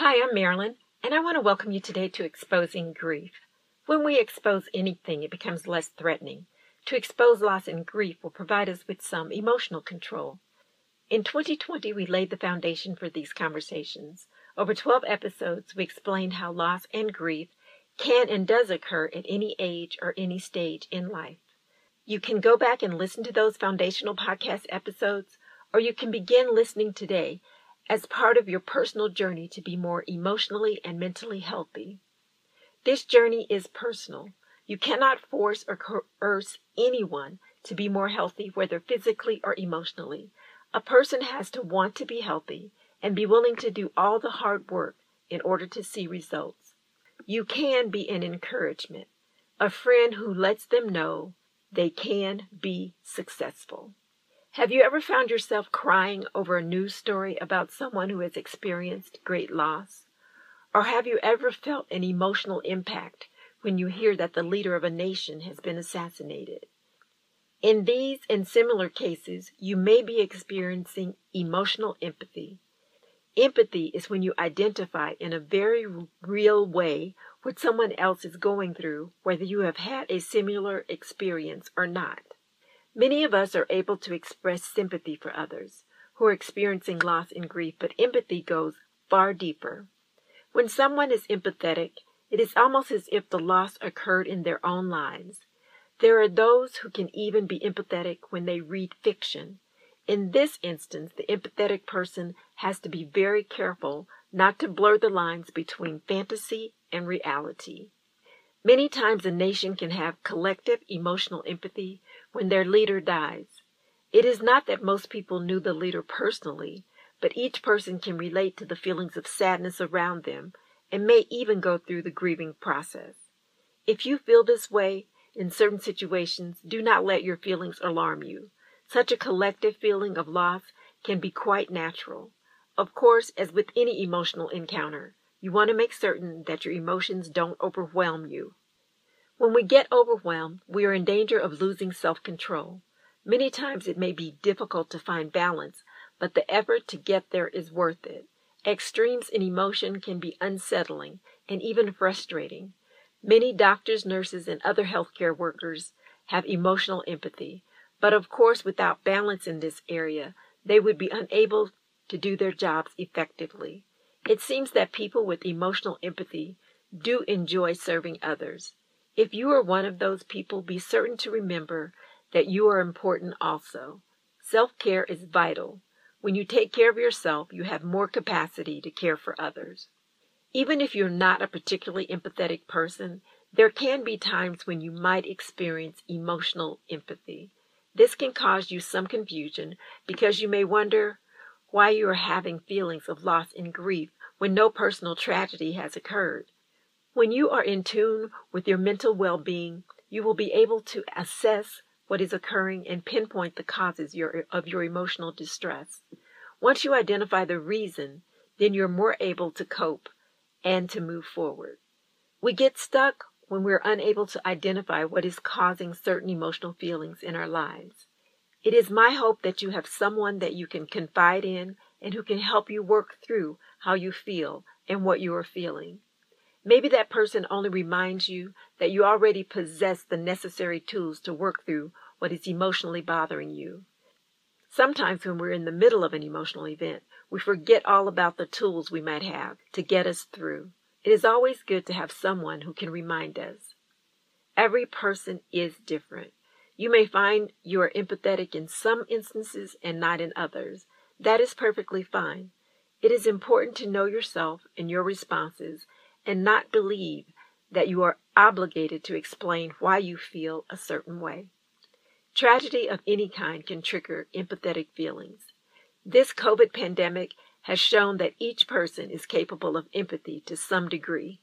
Hi, I'm Marilyn, and I want to welcome you today to Exposing Grief. When we expose anything, it becomes less threatening. To expose loss and grief will provide us with some emotional control. In 2020, we laid the foundation for these conversations. Over 12 episodes, we explained how loss and grief can and does occur at any age or any stage in life. You can go back and listen to those foundational podcast episodes, or you can begin listening today as part of your personal journey to be more emotionally and mentally healthy. This journey is personal. You cannot force or coerce anyone to be more healthy, whether physically or emotionally. A person has to want to be healthy and be willing to do all the hard work in order to see results. You can be an encouragement, a friend who lets them know they can be successful. Have you ever found yourself crying over a news story about someone who has experienced great loss? Or have you ever felt an emotional impact when you hear that the leader of a nation has been assassinated? In these and similar cases, you may be experiencing emotional empathy. Empathy is when you identify in a very real way what someone else is going through, whether you have had a similar experience or not. Many of us are able to express sympathy for others who are experiencing loss and grief, but empathy goes far deeper. When someone is empathetic, it is almost as if the loss occurred in their own lives. There are those who can even be empathetic when they read fiction. In this instance, the empathetic person has to be very careful not to blur the lines between fantasy and reality. Many times a nation can have collective emotional empathy when their leader dies. It is not that most people knew the leader personally, but each person can relate to the feelings of sadness around them and may even go through the grieving process. If you feel this way in certain situations, do not let your feelings alarm you. Such a collective feeling of loss can be quite natural. Of course, as with any emotional encounter, you want to make certain that your emotions don't overwhelm you. When we get overwhelmed, we are in danger of losing self control. Many times it may be difficult to find balance, but the effort to get there is worth it. Extremes in emotion can be unsettling and even frustrating. Many doctors, nurses, and other healthcare workers have emotional empathy, but of course, without balance in this area, they would be unable to do their jobs effectively. It seems that people with emotional empathy do enjoy serving others. If you are one of those people, be certain to remember that you are important also. Self care is vital. When you take care of yourself, you have more capacity to care for others. Even if you're not a particularly empathetic person, there can be times when you might experience emotional empathy. This can cause you some confusion because you may wonder why you are having feelings of loss and grief when no personal tragedy has occurred. When you are in tune with your mental well being, you will be able to assess what is occurring and pinpoint the causes your, of your emotional distress. Once you identify the reason, then you're more able to cope and to move forward. We get stuck when we're unable to identify what is causing certain emotional feelings in our lives. It is my hope that you have someone that you can confide in and who can help you work through how you feel and what you are feeling. Maybe that person only reminds you that you already possess the necessary tools to work through what is emotionally bothering you. Sometimes when we're in the middle of an emotional event, we forget all about the tools we might have to get us through. It is always good to have someone who can remind us. Every person is different. You may find you are empathetic in some instances and not in others. That is perfectly fine. It is important to know yourself and your responses and not believe that you are obligated to explain why you feel a certain way. Tragedy of any kind can trigger empathetic feelings. This COVID pandemic has shown that each person is capable of empathy to some degree.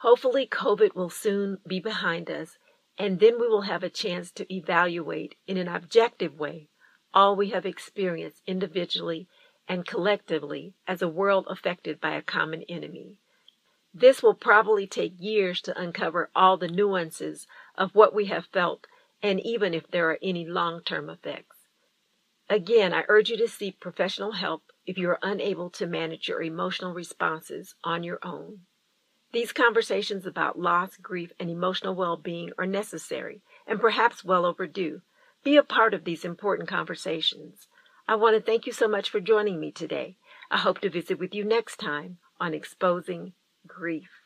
Hopefully, COVID will soon be behind us, and then we will have a chance to evaluate in an objective way all we have experienced individually and collectively as a world affected by a common enemy. This will probably take years to uncover all the nuances of what we have felt and even if there are any long term effects. Again, I urge you to seek professional help if you are unable to manage your emotional responses on your own. These conversations about loss, grief, and emotional well being are necessary and perhaps well overdue. Be a part of these important conversations. I want to thank you so much for joining me today. I hope to visit with you next time on Exposing Grief.